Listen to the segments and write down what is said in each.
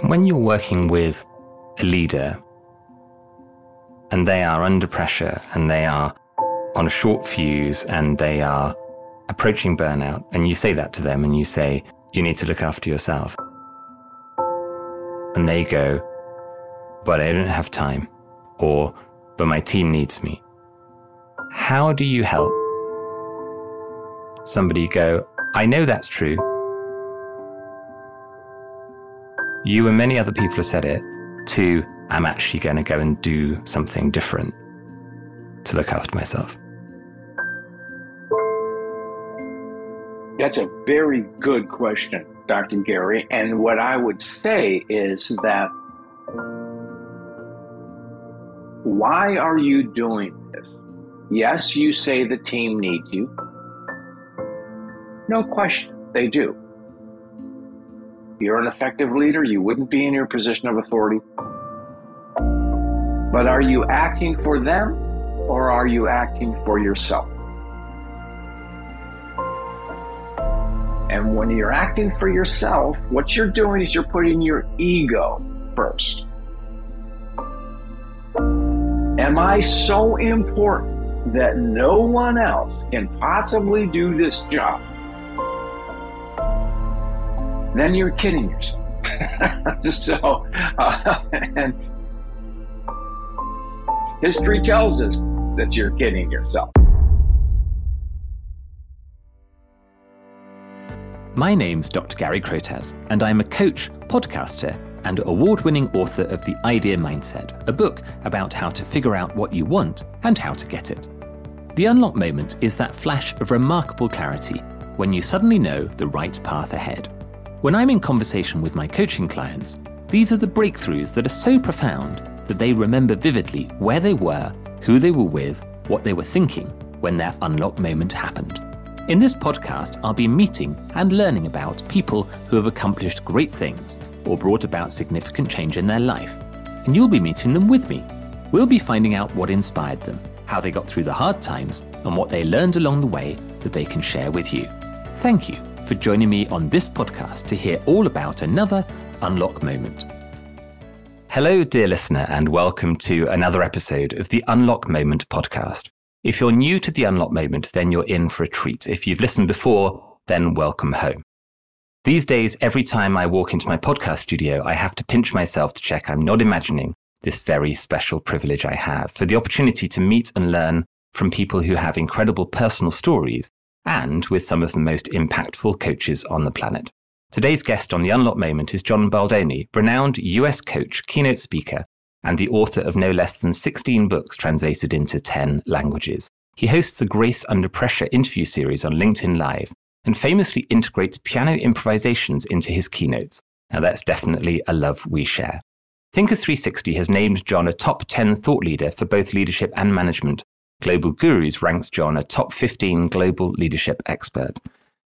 When you're working with a leader and they are under pressure and they are on a short fuse and they are approaching burnout, and you say that to them and you say, you need to look after yourself. And they go, but I don't have time, or, but my team needs me. How do you help somebody go, I know that's true. You and many other people have said it, to, I'm actually going to go and do something different to look after myself? That's a very good question, Dr. Gary. And what I would say is that why are you doing this? Yes, you say the team needs you. No question, they do. You're an effective leader, you wouldn't be in your position of authority. But are you acting for them or are you acting for yourself? And when you're acting for yourself, what you're doing is you're putting your ego first. Am I so important that no one else can possibly do this job? Then you're kidding yourself. so, uh, and History tells us that you're kidding yourself. My name's Dr. Gary Crotaz, and I'm a coach, podcaster, and award winning author of The Idea Mindset, a book about how to figure out what you want and how to get it. The unlock moment is that flash of remarkable clarity when you suddenly know the right path ahead. When I'm in conversation with my coaching clients, these are the breakthroughs that are so profound that they remember vividly where they were, who they were with, what they were thinking when their unlock moment happened. In this podcast, I'll be meeting and learning about people who have accomplished great things or brought about significant change in their life. And you'll be meeting them with me. We'll be finding out what inspired them, how they got through the hard times, and what they learned along the way that they can share with you. Thank you for joining me on this podcast to hear all about another unlock moment. Hello, dear listener, and welcome to another episode of the Unlock Moment podcast. If you're new to the Unlock Moment, then you're in for a treat. If you've listened before, then welcome home. These days, every time I walk into my podcast studio, I have to pinch myself to check I'm not imagining this very special privilege I have for the opportunity to meet and learn from people who have incredible personal stories and with some of the most impactful coaches on the planet. Today's guest on the Unlock Moment is John Baldoni, renowned US coach, keynote speaker, and the author of no less than 16 books translated into 10 languages. He hosts the Grace Under Pressure interview series on LinkedIn Live and famously integrates piano improvisations into his keynotes. Now, that's definitely a love we share. Thinkers 360 has named John a top 10 thought leader for both leadership and management. Global Gurus ranks John a top 15 global leadership expert.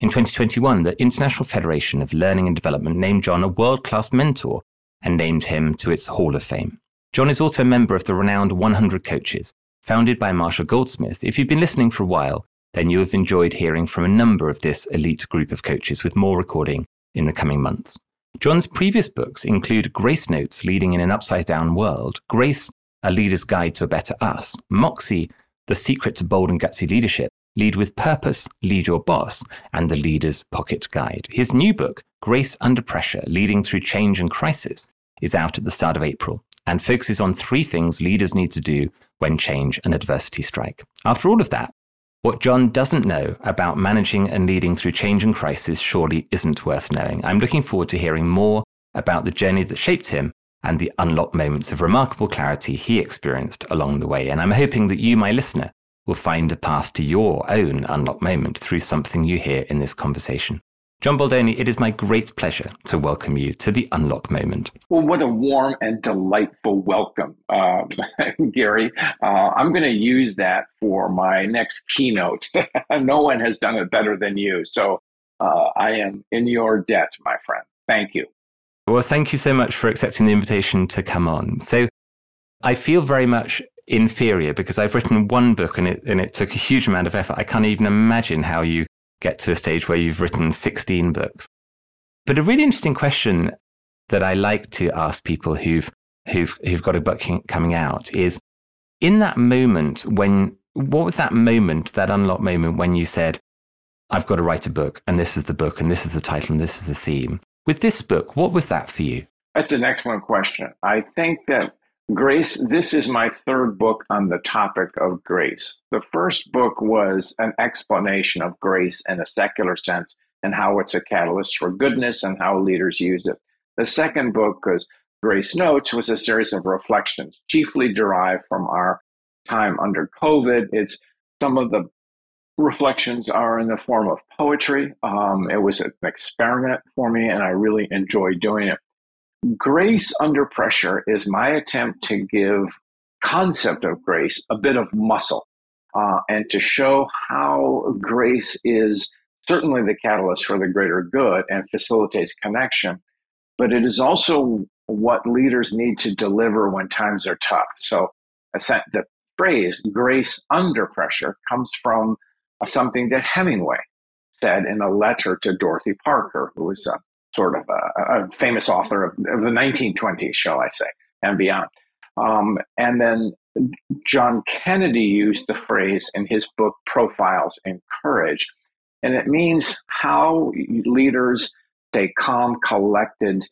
In 2021, the International Federation of Learning and Development named John a world class mentor and named him to its Hall of Fame. John is also a member of the renowned 100 Coaches, founded by Marshall Goldsmith. If you've been listening for a while, then you have enjoyed hearing from a number of this elite group of coaches with more recording in the coming months. John's previous books include Grace Notes Leading in an Upside Down World, Grace, A Leader's Guide to a Better Us, Moxie, The Secret to Bold and Gutsy Leadership, Lead with Purpose, Lead Your Boss, and The Leader's Pocket Guide. His new book, Grace Under Pressure Leading Through Change and Crisis, is out at the start of April and focuses on three things leaders need to do when change and adversity strike. After all of that, what John doesn't know about managing and leading through change and crisis surely isn't worth knowing. I'm looking forward to hearing more about the journey that shaped him and the unlocked moments of remarkable clarity he experienced along the way. And I'm hoping that you, my listener, will find a path to your own unlock moment through something you hear in this conversation. John Baldoni, it is my great pleasure to welcome you to the Unlock Moment. Well, what a warm and delightful welcome, um, Gary. Uh, I'm going to use that for my next keynote. no one has done it better than you. So uh, I am in your debt, my friend. Thank you. Well, thank you so much for accepting the invitation to come on. So I feel very much inferior because I've written one book and it and it took a huge amount of effort. I can't even imagine how you get to a stage where you've written 16 books. But a really interesting question that I like to ask people who've who've who've got a book coming out is in that moment when what was that moment, that unlock moment when you said, I've got to write a book and this is the book and this is the title and this is the theme. With this book, what was that for you? That's an excellent question. I think that Grace, this is my third book on the topic of grace. The first book was an explanation of grace in a secular sense and how it's a catalyst for goodness and how leaders use it. The second book was Grace Notes was a series of reflections, chiefly derived from our time under COVID. It's some of the reflections are in the form of poetry. Um, it was an experiment for me, and I really enjoy doing it. Grace under pressure is my attempt to give concept of grace a bit of muscle uh, and to show how grace is certainly the catalyst for the greater good and facilitates connection, but it is also what leaders need to deliver when times are tough. So the phrase grace under pressure comes from something that Hemingway said in a letter to Dorothy Parker, who was a sort of a, a famous author of, of, the 1920s, shall I say, and beyond. Um, and then John Kennedy used the phrase in his book Profiles in Courage, and it means how leaders stay calm, collected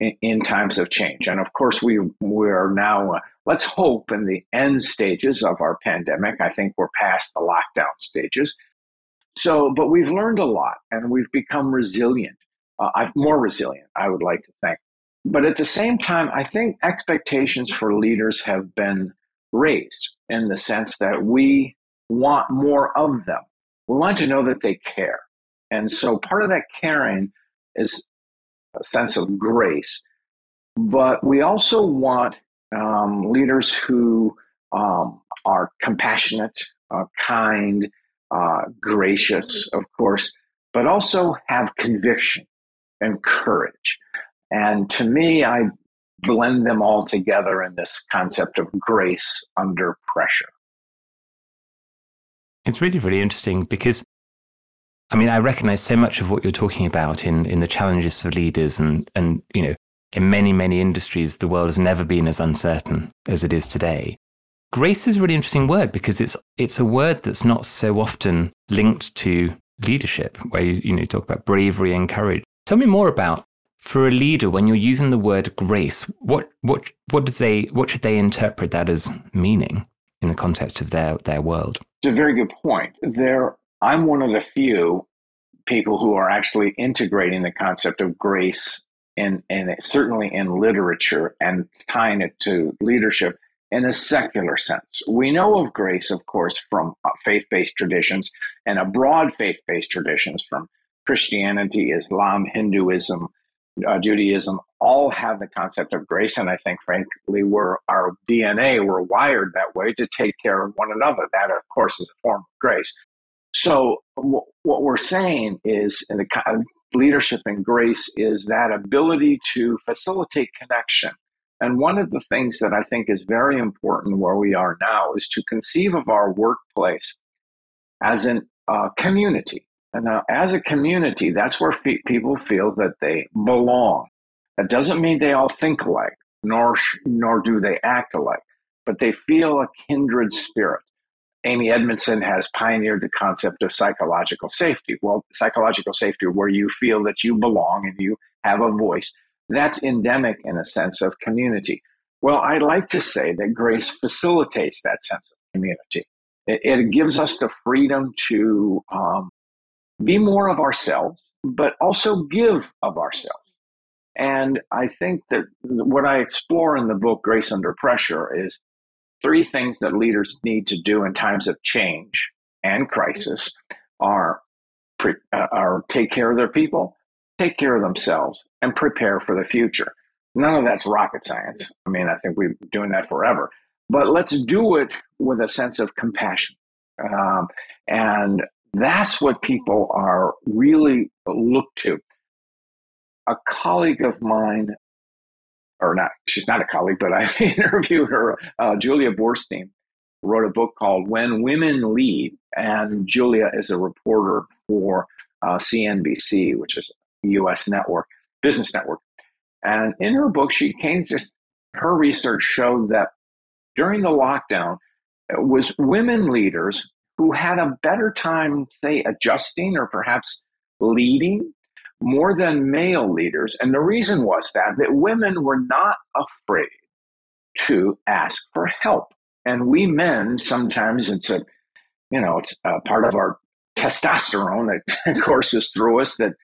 in, in times of change. And of course, we we are now. Let's hope in the end stages of our pandemic. I think we're past the lockdown stages. So, but we've learned a lot, and we've become resilient. Uh, more resilient, I would like to think. But at the same time, I think expectations for leaders have been raised in the sense that we want more of them. We want to know that they care. And so part of that caring is a sense of grace. But we also want um, leaders who um, are compassionate, uh, kind, uh, gracious, of course, but also have conviction and courage. And to me, I blend them all together in this concept of grace under pressure. It's really, really interesting because I mean, I recognize so much of what you're talking about in, in the challenges for leaders and, and, you know, in many, many industries, the world has never been as uncertain as it is today. Grace is a really interesting word because it's, it's a word that's not so often linked to leadership, where you, you know, you talk about bravery and courage. Tell me more about, for a leader, when you're using the word grace, what, what, what, do they, what should they interpret that as meaning in the context of their, their world? It's a very good point. There I'm one of the few people who are actually integrating the concept of grace and certainly in literature and tying it to leadership in a secular sense. We know of grace, of course, from uh, faith-based traditions and a broad faith-based traditions from Christianity, Islam, Hinduism, uh, Judaism, all have the concept of grace. And I think, frankly, we're our DNA, we're wired that way to take care of one another. That, of course, is a form of grace. So w- what we're saying is in the leadership and grace is that ability to facilitate connection. And one of the things that I think is very important where we are now is to conceive of our workplace as a uh, community. And now, as a community, that's where fe- people feel that they belong. That doesn't mean they all think alike, nor nor do they act alike, but they feel a kindred spirit. Amy Edmondson has pioneered the concept of psychological safety. Well, psychological safety, where you feel that you belong and you have a voice, that's endemic in a sense of community. Well, I like to say that grace facilitates that sense of community. It, it gives us the freedom to um, be more of ourselves, but also give of ourselves. And I think that what I explore in the book, Grace Under Pressure, is three things that leaders need to do in times of change and crisis are pre, uh, are take care of their people, take care of themselves, and prepare for the future. None of that's rocket science. I mean, I think we've been doing that forever. But let's do it with a sense of compassion. Um, and that's what people are really look to. A colleague of mine or not, she's not a colleague, but I've interviewed her. Uh, Julia Boorstin wrote a book called When Women Lead. And Julia is a reporter for uh, CNBC, which is a US network, business network. And in her book, she came to her research showed that during the lockdown, it was women leaders who had a better time, say, adjusting or perhaps leading more than male leaders. And the reason was that, that women were not afraid to ask for help. And we men, sometimes it's a, you know, it's a part of our testosterone that courses through us that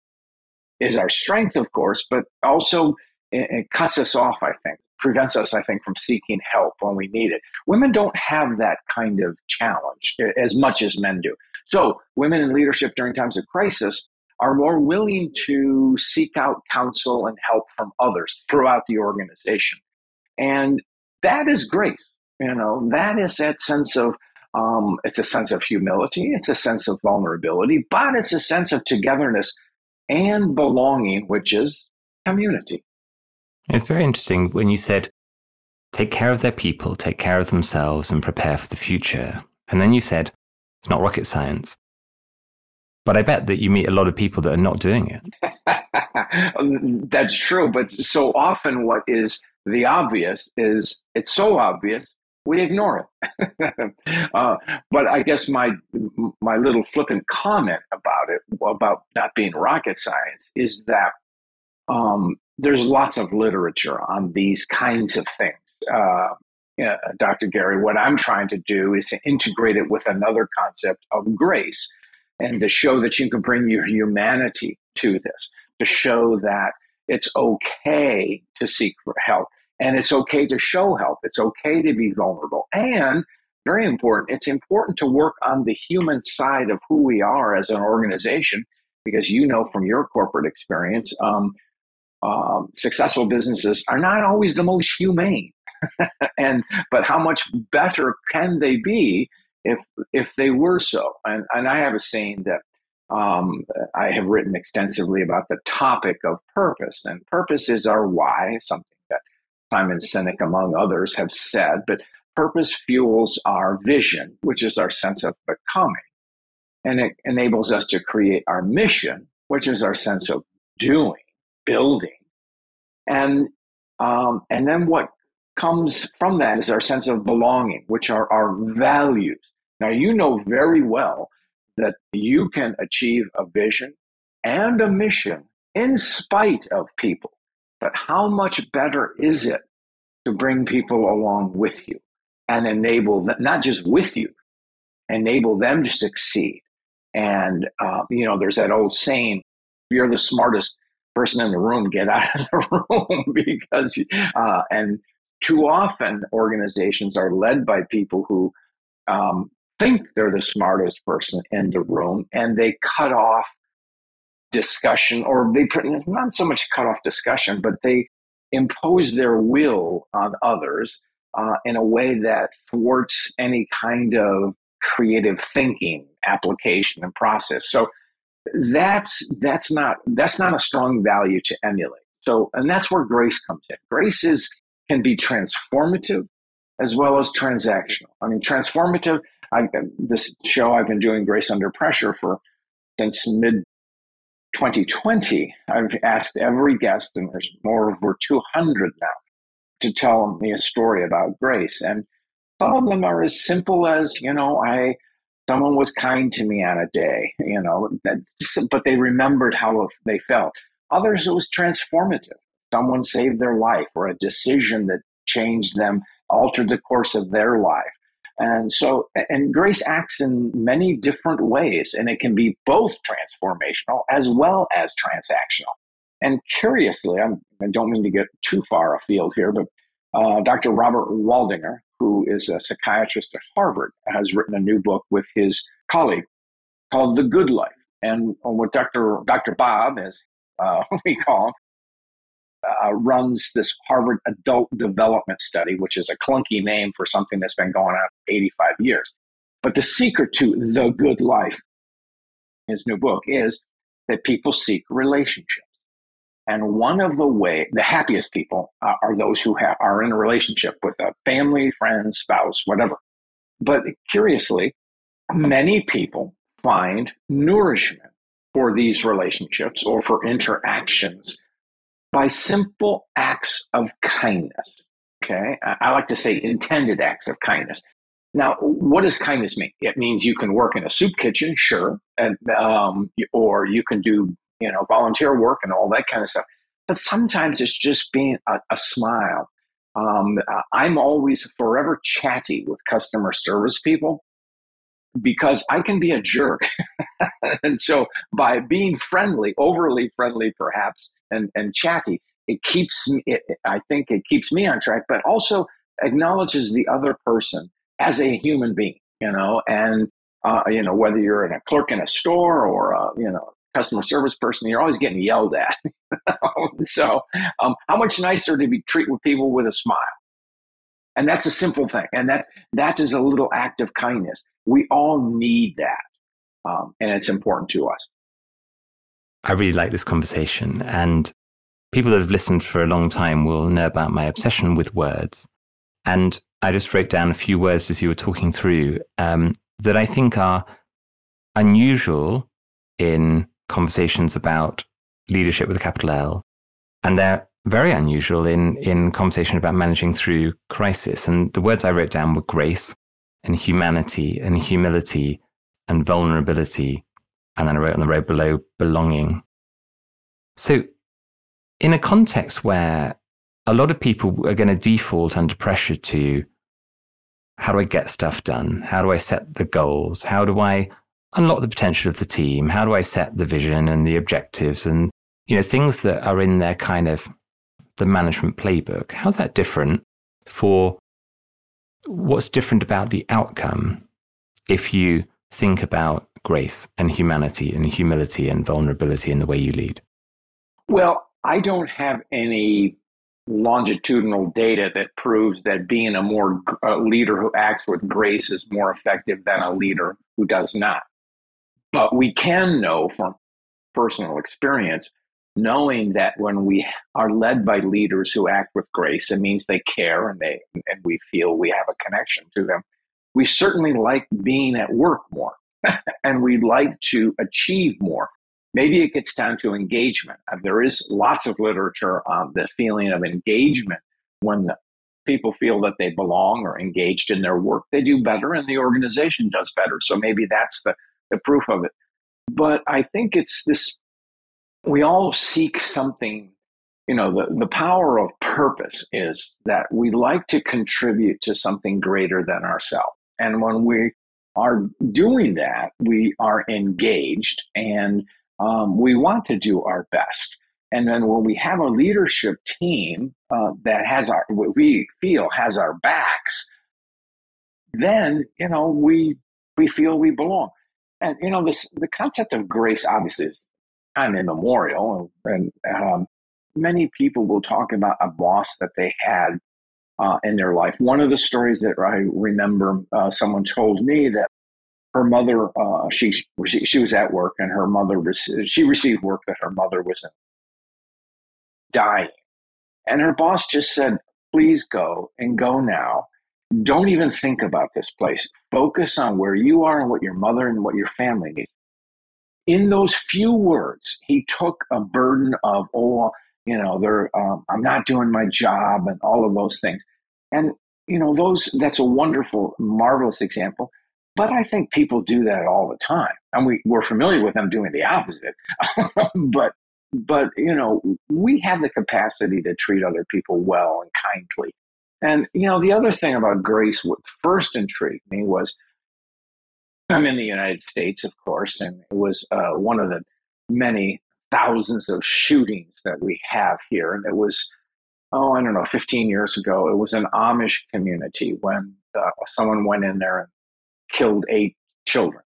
is our strength, of course, but also it, cuts us off, I think, prevents us, I think, from seeking help when we need it. Women don't have that kind of challenge as much as men do. So, women in leadership during times of crisis are more willing to seek out counsel and help from others throughout the organization. And that is grace. You know, that is that sense of um, it's a sense of humility, it's a sense of vulnerability, but it's a sense of togetherness and belonging, which is community. It's very interesting when you said, take care of their people, take care of themselves, and prepare for the future. And then you said, it's not rocket science. But I bet that you meet a lot of people that are not doing it. That's true. But so often, what is the obvious is it's so obvious we ignore it. uh, but I guess my my little flippant comment about it, about not being rocket science, is that um, there's lots of literature on these kinds of things. Uh, yeah, Dr. Gary, what I'm trying to do is to integrate it with another concept of grace and to show that you can bring your humanity to this, to show that it's okay to seek for help and it's okay to show help. It's okay to be vulnerable. And very important, it's important to work on the human side of who we are as an organization, because you know from your corporate experience, um, um, successful businesses are not always the most humane. and but how much better can they be if if they were so? And and I have a saying that um, I have written extensively about the topic of purpose, and purpose is our why, something that Simon Sinek, among others, have said, but purpose fuels our vision, which is our sense of becoming. And it enables us to create our mission, which is our sense of doing, building. And, um, and then what comes from that is our sense of belonging, which are our values. Now, you know very well that you can achieve a vision and a mission in spite of people. But how much better is it to bring people along with you and enable them, not just with you, enable them to succeed? And, uh, you know, there's that old saying if you're the smartest person in the room, get out of the room because, uh, and too often organizations are led by people who um, think they're the smartest person in the room and they cut off discussion, or they put not so much cut off discussion, but they impose their will on others uh, in a way that thwarts any kind of creative thinking, application, and process. So that's that's not that's not a strong value to emulate. So, and that's where grace comes in. Grace is can be transformative as well as transactional. I mean, transformative. I, this show I've been doing Grace Under Pressure for since mid 2020, I've asked every guest, and there's more over 200 now, to tell me a story about grace. And some of them are as simple as, you know, I someone was kind to me on a day, you know, that, but they remembered how they felt. Others, it was transformative. Someone saved their life or a decision that changed them, altered the course of their life. And so, and grace acts in many different ways, and it can be both transformational as well as transactional. And curiously, I'm, I do not mean to get too far afield here, but uh, Dr. Robert Waldinger, who is a psychiatrist at Harvard, has written a new book with his colleague called The Good Life. And what Dr. Dr. Bob, as uh, we call him, uh, runs this Harvard Adult Development Study, which is a clunky name for something that's been going on 85 years. But the secret to the good life, his new book, is that people seek relationships. And one of the way, the happiest people uh, are those who have, are in a relationship with a family, friend, spouse, whatever. But curiously, many people find nourishment for these relationships or for interactions by simple acts of kindness. Okay. I like to say intended acts of kindness. Now, what does kindness mean? It means you can work in a soup kitchen, sure, and um, or you can do you know volunteer work and all that kind of stuff. But sometimes it's just being a, a smile. Um, I'm always forever chatty with customer service people because I can be a jerk. and so by being friendly, overly friendly perhaps, and, and chatty, it keeps me, it, I think it keeps me on track, but also acknowledges the other person as a human being, you know, and, uh, you know, whether you're in a clerk in a store or, a, you know, customer service person, you're always getting yelled at. so, um, how much nicer to be treat with people with a smile? And that's a simple thing. And that's, that is a little act of kindness. We all need that. Um, and it's important to us. I really like this conversation. And people that have listened for a long time will know about my obsession with words. And I just wrote down a few words as you were talking through um, that I think are unusual in conversations about leadership with a capital L. And they're very unusual in, in conversation about managing through crisis. And the words I wrote down were grace and humanity and humility and vulnerability. And then I wrote on the road below belonging. So, in a context where a lot of people are going to default under pressure to how do I get stuff done? How do I set the goals? How do I unlock the potential of the team? How do I set the vision and the objectives and you know things that are in their kind of the management playbook? How's that different for what's different about the outcome if you think about grace and humanity and humility and vulnerability in the way you lead? Well, I don't have any longitudinal data that proves that being a more a leader who acts with grace is more effective than a leader who does not. But we can know from personal experience, knowing that when we are led by leaders who act with grace, it means they care and they and we feel we have a connection to them. We certainly like being at work more, and we like to achieve more. Maybe it gets down to engagement. Uh, there is lots of literature on the feeling of engagement when people feel that they belong or engaged in their work, they do better and the organization does better. So maybe that's the, the proof of it. But I think it's this we all seek something, you know, the, the power of purpose is that we like to contribute to something greater than ourselves. And when we are doing that, we are engaged and um, we want to do our best. And then when we have a leadership team uh, that has our, what we feel has our backs, then, you know, we, we feel we belong. And, you know, this, the concept of grace obviously is of immemorial. And, um, many people will talk about a boss that they had uh, in their life. One of the stories that I remember uh, someone told me that her mother uh, she she was at work and her mother she received work that her mother was dying and her boss just said please go and go now don't even think about this place focus on where you are and what your mother and what your family needs in those few words he took a burden of oh you know they're um, i'm not doing my job and all of those things and you know those that's a wonderful marvelous example but I think people do that all the time. And we, we're familiar with them doing the opposite. but but you know, we have the capacity to treat other people well and kindly. And you know, the other thing about grace, what first intrigued me was I'm in the United States, of course, and it was uh, one of the many thousands of shootings that we have here. And it was, oh, I don't know, 15 years ago. It was an Amish community when uh, someone went in there and killed eight children.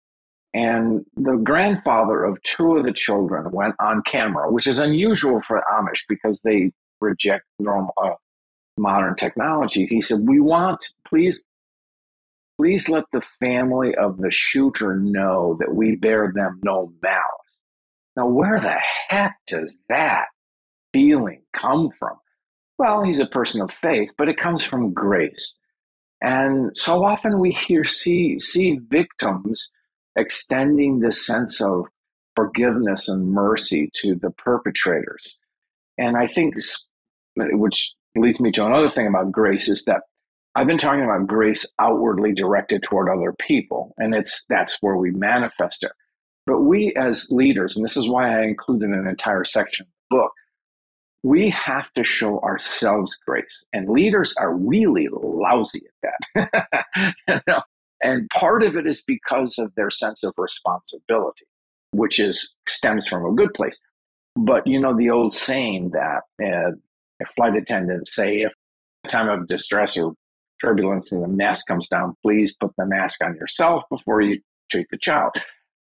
And the grandfather of two of the children went on camera, which is unusual for Amish because they reject normal uh, modern technology. He said, "We want, please, please let the family of the shooter know that we bear them no malice." Now, where the heck does that feeling come from? Well, he's a person of faith, but it comes from grace. And so often we hear see see victims extending this sense of forgiveness and mercy to the perpetrators. And I think, which leads me to another thing about grace is that I've been talking about grace outwardly directed toward other people, and it's that's where we manifest it. But we as leaders, and this is why I included an entire section of the book, we have to show ourselves grace. And leaders are really lousy at that. you know? And part of it is because of their sense of responsibility, which is stems from a good place. But you know the old saying that uh, a flight attendant say if time of distress or turbulence and the mask comes down, please put the mask on yourself before you treat the child.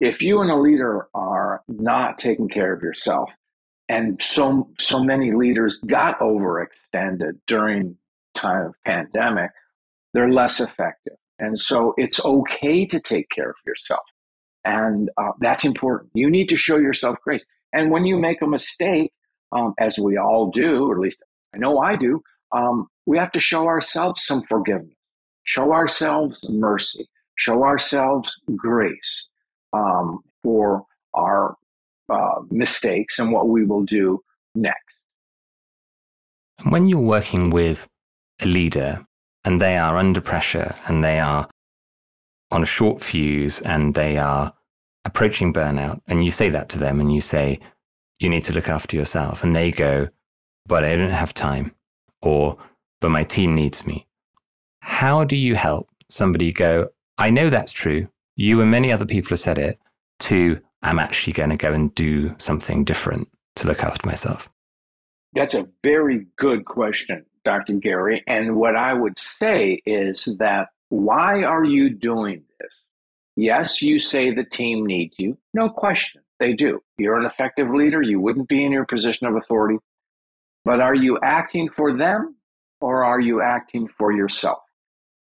If you and a leader are not taking care of yourself, and so so many leaders got overextended during time of pandemic, they're less effective. And so it's okay to take care of yourself. And uh, that's important. You need to show yourself grace. And when you make a mistake, um, as we all do, or at least I know I do, um, we have to show ourselves some forgiveness, show ourselves mercy, show ourselves grace um, for our uh, mistakes and what we will do next. When you're working with a leader and they are under pressure and they are on a short fuse and they are approaching burnout, and you say that to them and you say, you need to look after yourself, and they go, but I don't have time, or but my team needs me. How do you help somebody go, I know that's true. You and many other people have said it, to I'm actually going to go and do something different to look after myself? That's a very good question, Dr. Gary. And what I would say is that why are you doing this? Yes, you say the team needs you. No question. They do. You're an effective leader. You wouldn't be in your position of authority. But are you acting for them or are you acting for yourself?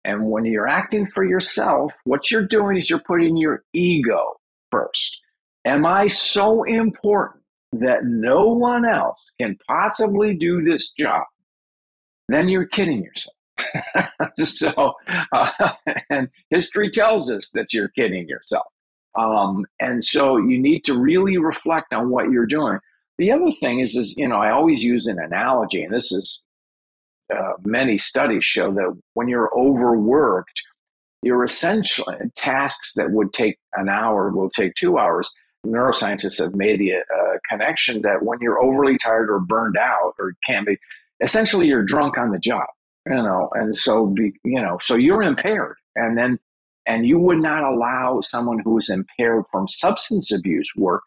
And when you're acting for yourself, what you're doing is you're putting your ego first. Am I so important that no one else can possibly do this job? Then you're kidding yourself. so, uh, and history tells us that you're kidding yourself. Um, and so you need to really reflect on what you're doing. The other thing is, is you know, I always use an analogy, and this is uh, many studies show that when you're overworked, you're essentially tasks that would take an hour will take two hours. Neuroscientists have made the uh, connection that when you're overly tired or burned out or can be, essentially you're drunk on the job, you know, and so be, you know, so you're impaired, and then and you would not allow someone who is impaired from substance abuse work,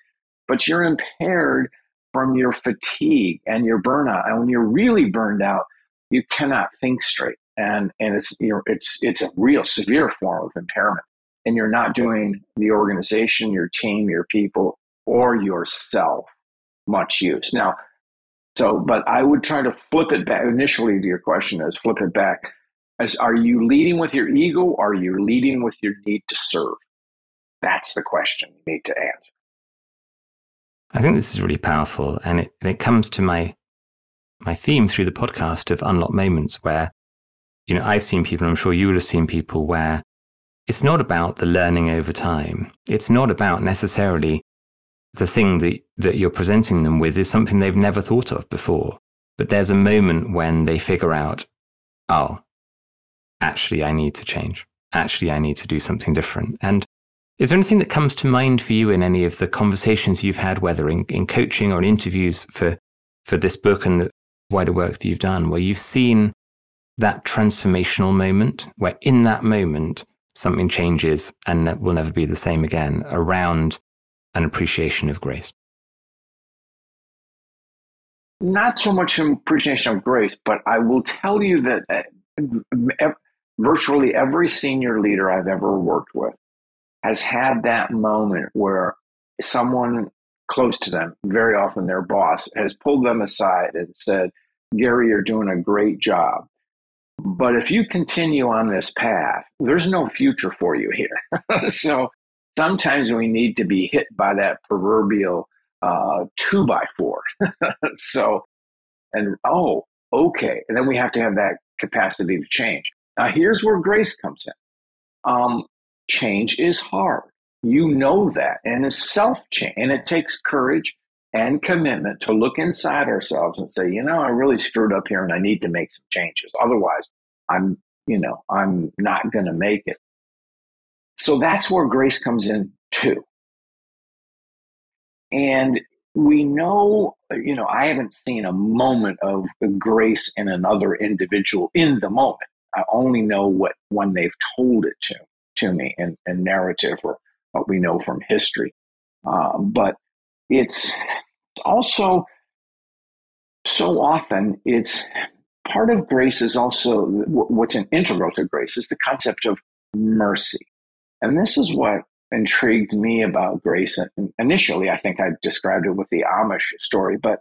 but you're impaired from your fatigue and your burnout. And when you're really burned out, you cannot think straight. And and it's you know, it's it's a real severe form of impairment. And you're not doing the organization your team your people or yourself much use. Now so but i would try to flip it back. Initially to your question is flip it back as are you leading with your ego? Or are you leading with your need to serve? That's the question you need to answer i think this is really powerful and it, and it comes to my my theme through the podcast of unlocked moments where you know, I've seen people, I'm sure you would have seen people where it's not about the learning over time. It's not about necessarily the thing that, that you're presenting them with is something they've never thought of before. But there's a moment when they figure out, oh, actually, I need to change. Actually, I need to do something different. And is there anything that comes to mind for you in any of the conversations you've had, whether in, in coaching or in interviews for, for this book and the wider work that you've done, where you've seen that transformational moment where in that moment something changes and that will never be the same again around an appreciation of grace? Not so much an appreciation of grace, but I will tell you that uh, virtually every senior leader I've ever worked with has had that moment where someone close to them, very often their boss, has pulled them aside and said, Gary, you're doing a great job. But if you continue on this path, there's no future for you here. so sometimes we need to be hit by that proverbial uh, two by four. so, and oh, okay. And then we have to have that capacity to change. Now, here's where grace comes in. Um, change is hard. You know that, and it's self change, and it takes courage and commitment to look inside ourselves and say, you know, I really screwed up here and I need to make some changes. Otherwise, I'm, you know, I'm not going to make it. So that's where grace comes in too. And we know, you know, I haven't seen a moment of grace in another individual in the moment. I only know what when they've told it to to me in, in narrative or what we know from history. Um, but it's also so often it's part of grace is also what's an integral to grace is the concept of mercy. And this is what intrigued me about grace. Initially, I think I described it with the Amish story, but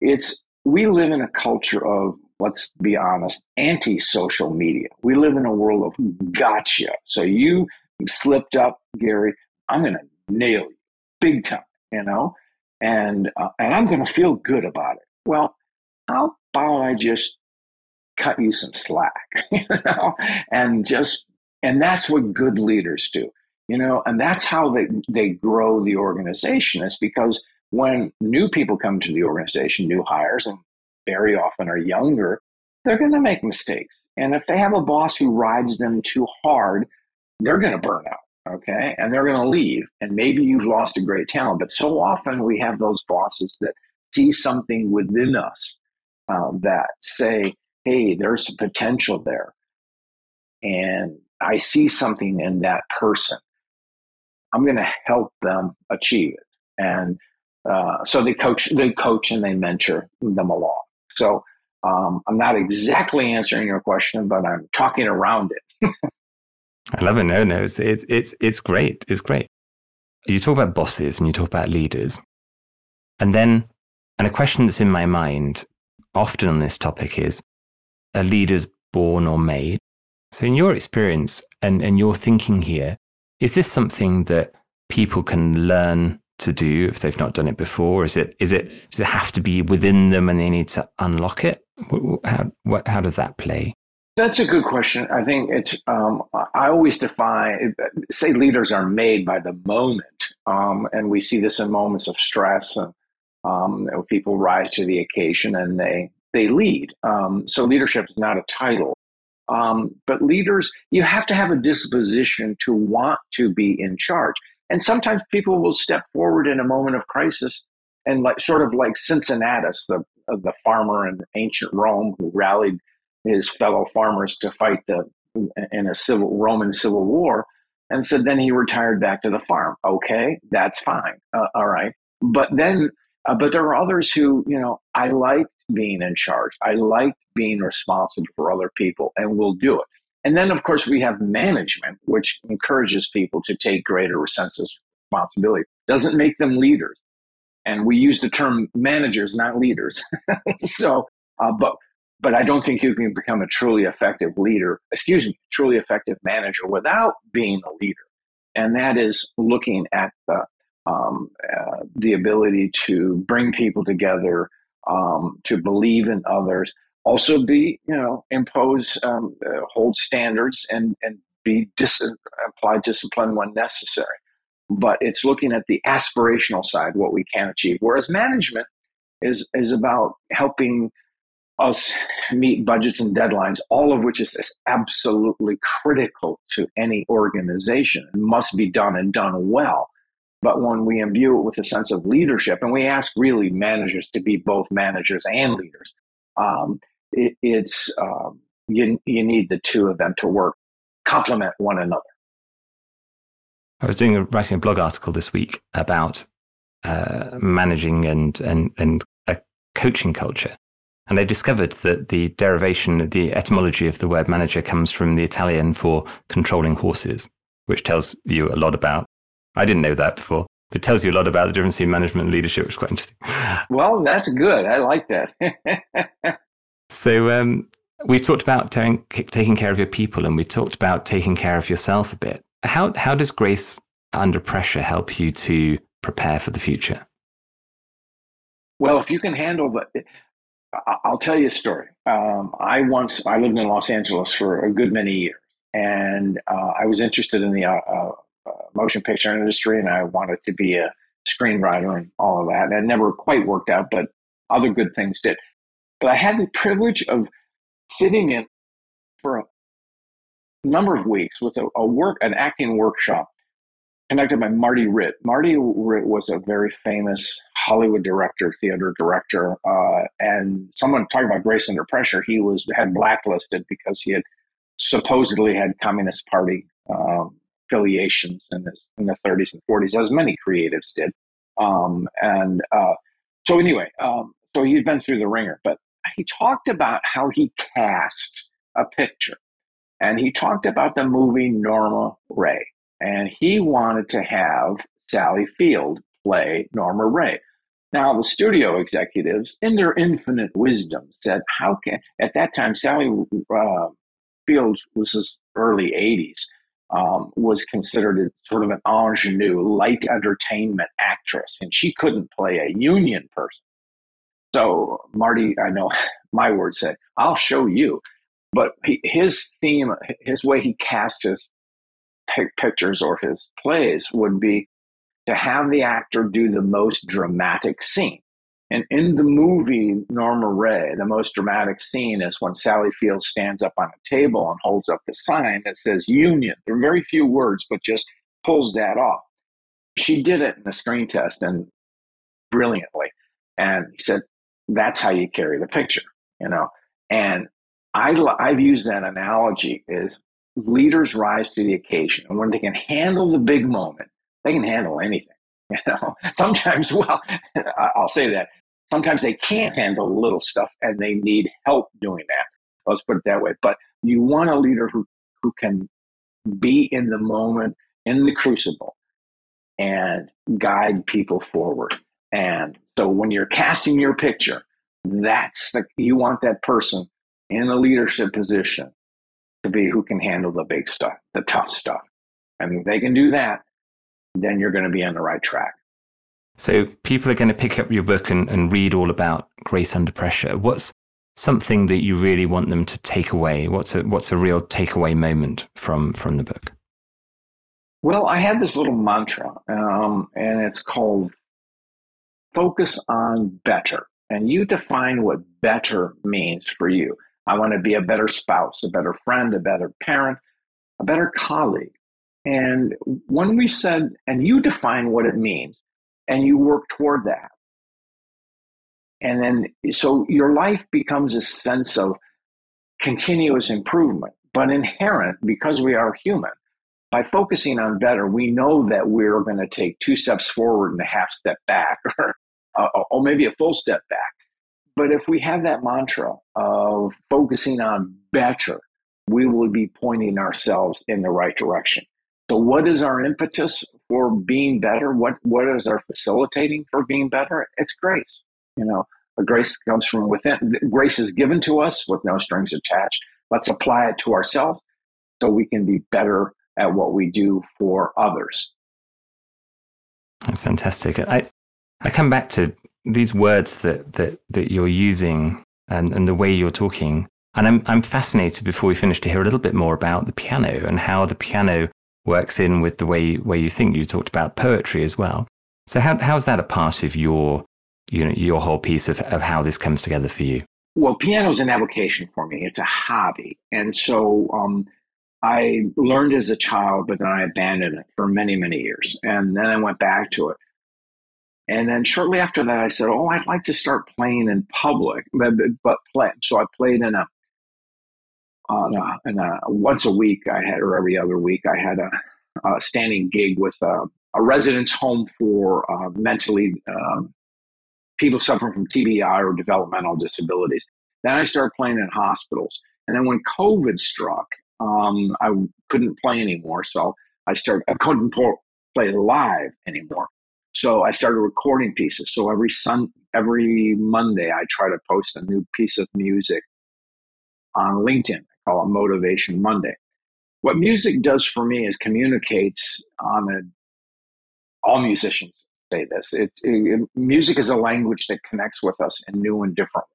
it's we live in a culture of, let's be honest, anti social media. We live in a world of gotcha. So you slipped up, Gary. I'm going to nail you big time, you know, and uh, and I'm going to feel good about it. Well, how about I just cut you some slack, you know, and just and that's what good leaders do, you know, and that's how they they grow the organization. Is because when new people come to the organization, new hires, and very often are younger, they're going to make mistakes. And if they have a boss who rides them too hard, they're going to burn out okay? And they're going to leave. And maybe you've lost a great talent but so often we have those bosses that see something within us uh, that say hey there's a potential there. And i see something in that person. I'm going to help them achieve it. And uh, so they coach they coach and they mentor them along so um, i'm not exactly answering your question but i'm talking around it I love it. No, no, it's, it's, it's, it's great. It's great. You talk about bosses and you talk about leaders. And then, and a question that's in my mind often on this topic is are leaders born or made? So, in your experience and, and your thinking here, is this something that people can learn to do if they've not done it before? Is it, is it, does it have to be within them and they need to unlock it? How, what, how does that play? That's a good question. I think it's, um, I always define, say leaders are made by the moment. Um, and we see this in moments of stress and um, people rise to the occasion and they, they lead. Um, so leadership is not a title. Um, but leaders, you have to have a disposition to want to be in charge. And sometimes people will step forward in a moment of crisis and like sort of like Cincinnatus, the, the farmer in ancient Rome who rallied his fellow farmers to fight the in a civil Roman civil war, and said then he retired back to the farm. Okay, that's fine. Uh, all right, but then, uh, but there are others who you know I like being in charge. I like being responsible for other people, and will do it. And then, of course, we have management, which encourages people to take greater of responsibility. Doesn't make them leaders, and we use the term managers, not leaders. so, uh, but but I don't think you can become a truly effective leader, excuse me, truly effective manager without being a leader. And that is looking at the, um, uh, the ability to bring people together, um, to believe in others, also be, you know, impose, um, uh, hold standards and, and be dis- apply discipline when necessary. But it's looking at the aspirational side, what we can achieve. Whereas management is, is about helping us meet budgets and deadlines, all of which is absolutely critical to any organization and must be done and done well. But when we imbue it with a sense of leadership, and we ask really managers to be both managers and leaders, um, it, it's um, you, you need the two of them to work, complement one another. I was doing a, writing a blog article this week about uh, managing and and and a coaching culture, and I discovered that the derivation, the etymology of the word manager comes from the Italian for controlling horses, which tells you a lot about. I didn't know that before. It tells you a lot about the difference between management and leadership, which is quite interesting. Well, that's good. I like that. so, um, we've talked about taking, care of your people and we talked about taking care of yourself a bit. How, how does grace under pressure help you to prepare for the future? Well, if you can handle the, I'll tell you a story. Um, I once I lived in Los Angeles for a good many years, and uh, I was interested in the uh, uh, motion picture industry, and I wanted to be a screenwriter and all of that. And it never quite worked out, but other good things did. But I had the privilege of sitting in for a number of weeks with a, a work, an acting workshop conducted by Marty Ritt. Marty Ritt was a very famous Hollywood director, theater director, uh, and someone talking about Grace Under Pressure. He was had blacklisted because he had supposedly had Communist Party um, affiliations in, his, in the 30s and 40s, as many creatives did. Um, and uh, so, anyway, um, so he'd been through the wringer, but he talked about how he cast a picture. And he talked about the movie Norma Rae and he wanted to have Sally Field play Norma Rae. Now, the studio executives, in their infinite wisdom, said, How can, at that time, Sally uh, Field was his early 80s, um, was considered sort of an ingenue, light entertainment actress, and she couldn't play a union person. So, Marty, I know my word said, I'll show you. But he, his theme, his way he cast his pictures or his plays would be to have the actor do the most dramatic scene. And in the movie Norma Rae, the most dramatic scene is when Sally Field stands up on a table and holds up the sign that says union. There are very few words, but just pulls that off. She did it in the screen test and brilliantly. And he said, that's how you carry the picture, you know. And I, I've used that analogy is leaders rise to the occasion. And when they can handle the big moment, they can handle anything. You know, sometimes, well, I'll say that sometimes they can't handle little stuff and they need help doing that. Let's put it that way. But you want a leader who, who can be in the moment, in the crucible, and guide people forward. And so when you're casting your picture, that's the, you want that person in a leadership position to be who can handle the big stuff, the tough stuff. And if they can do that, then you're going to be on the right track. So people are going to pick up your book and, and read all about Grace Under Pressure. What's something that you really want them to take away? What's a what's a real takeaway moment from from the book? Well, I have this little mantra, um, and it's called "Focus on Better." And you define what better means for you. I want to be a better spouse, a better friend, a better parent, a better colleague. And when we said, and you define what it means, and you work toward that. And then, so your life becomes a sense of continuous improvement, but inherent because we are human. By focusing on better, we know that we're going to take two steps forward and a half step back, or, uh, or maybe a full step back. But if we have that mantra of focusing on better, we will be pointing ourselves in the right direction. So, what is our impetus for being better? What what is our facilitating for being better? It's grace. You know, grace comes from within. Grace is given to us with no strings attached. Let's apply it to ourselves so we can be better at what we do for others. That's fantastic. I I come back to these words that that that you're using and, and the way you're talking. And I'm I'm fascinated before we finish to hear a little bit more about the piano and how the piano works in with the way way you think. You talked about poetry as well. So how how is that a part of your you know your whole piece of, of how this comes together for you? Well, piano is an avocation for me. It's a hobby, and so um, I learned as a child, but then I abandoned it for many many years, and then I went back to it. And then shortly after that, I said, "Oh, I'd like to start playing in public, but, but play." So I played in a, on a, in a once a week. I had or every other week. I had a, a standing gig with a, a residence home for uh, mentally um, people suffering from TBI or developmental disabilities. Then I started playing in hospitals. And then when COVID struck, um, I couldn't play anymore. So I started. I couldn't play live anymore. So I started recording pieces. So every sun, every Monday, I try to post a new piece of music on LinkedIn. I call it Motivation Monday. What music does for me is communicates on a. All musicians say this. It's it, music is a language that connects with us in new and different,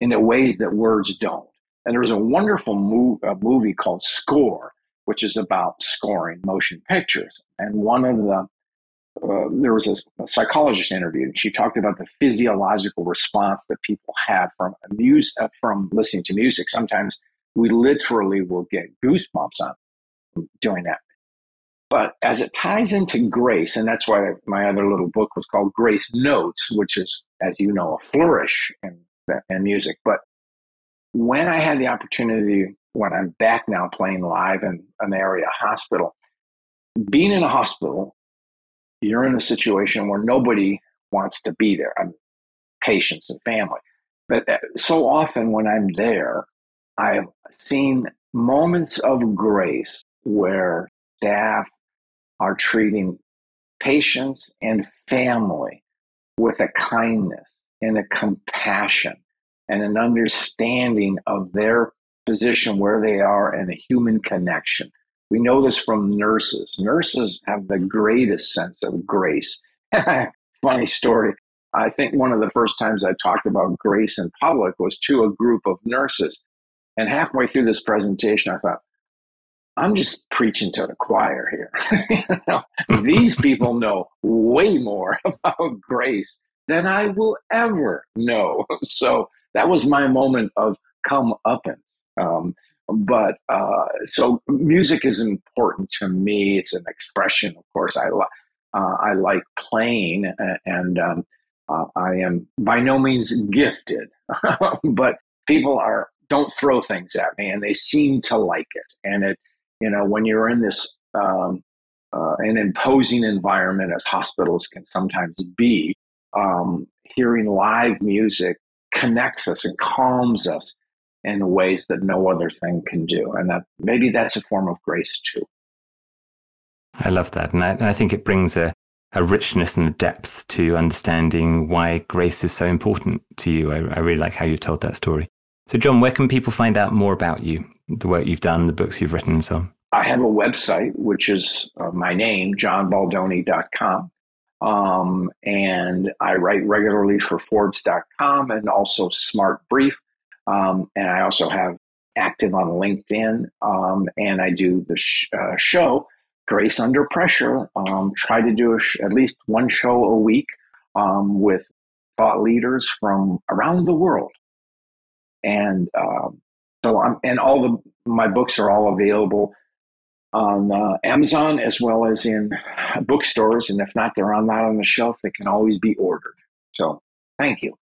in ways that words don't. And there's a wonderful a movie called Score, which is about scoring motion pictures. And one of the uh, there was a, a, psychologist interviewed, she talked about the physiological response that people have from music, uh, from listening to music. Sometimes we literally will get goosebumps on doing that. But as it ties into grace, and that's why my other little book was called Grace Notes, which is, as you know, a flourish in, in music. But when I had the opportunity, when I'm back now playing live in an area hospital, being in a hospital, you're in a situation where nobody wants to be there. I'm patients and family. But uh, so often when I'm there, I've seen moments of grace where staff are treating patients and family with a kindness and a compassion and an understanding of their position where they are and a human connection. We know this from nurses. Nurses have the greatest sense of grace. Funny story. I think one of the first times I talked about grace in public was to a group of nurses. And halfway through this presentation, I thought, I'm just preaching to the choir here. these people know way more about grace than I will ever know. So that was my moment of come up Um, but uh, so music is important to me. It's an expression, of course. I li- uh, I like playing, and um, uh, I am by no means gifted, but people are don't throw things at me, and they seem to like it, and it you know, when you're in this um, uh, an imposing environment, as hospitals can sometimes be, um, hearing live music connects us and calms us in ways that no other thing can do, and that maybe that's a form of grace too. I love that, and I, and I think it brings a a richness and a depth to understanding why grace is so important to you. I, I, really like how you told that story. So, John, where can people find out more about you? the work you've done, the books you've written, and so on? I have a website, which is uh, my name, johnbaldoni.com. Um, and I write regularly for Forbes.com and also Smart Brief. Um, and I also have active on LinkedIn. Um, and I do the sh- uh, show, Grace Under Pressure. Um, try to do sh- at least one show a week um, with thought leaders from around the world. And um, so I'm, and all the my books are all available on uh, Amazon as well as in bookstores. And if not, they're on not on the shelf. They can always be ordered. So thank you.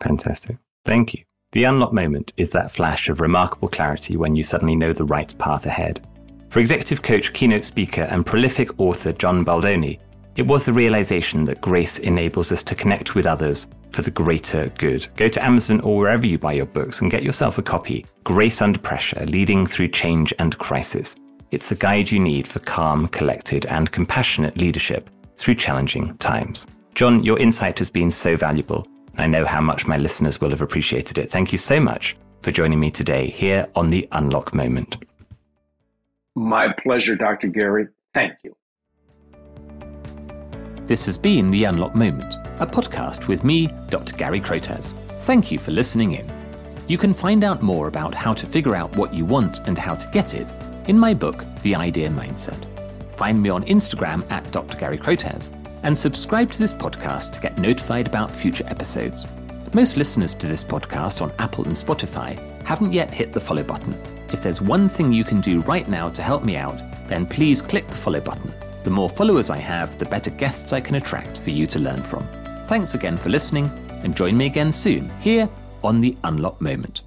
Fantastic. Thank you. The unlock moment is that flash of remarkable clarity when you suddenly know the right path ahead. For executive coach, keynote speaker, and prolific author John Baldoni, it was the realization that grace enables us to connect with others for the greater good. Go to Amazon or wherever you buy your books and get yourself a copy Grace Under Pressure Leading Through Change and Crisis. It's the guide you need for calm, collected, and compassionate leadership through challenging times. John, your insight has been so valuable. I know how much my listeners will have appreciated it. Thank you so much for joining me today here on the Unlock Moment. My pleasure, Dr. Gary. Thank you. This has been The Unlock Moment, a podcast with me, Dr. Gary Crotaz. Thank you for listening in. You can find out more about how to figure out what you want and how to get it in my book, The Idea Mindset. Find me on Instagram at Dr. Gary Crotaz and subscribe to this podcast to get notified about future episodes. Most listeners to this podcast on Apple and Spotify haven't yet hit the follow button. If there's one thing you can do right now to help me out, then please click the follow button. The more followers I have, the better guests I can attract for you to learn from. Thanks again for listening, and join me again soon here on the Unlock Moment.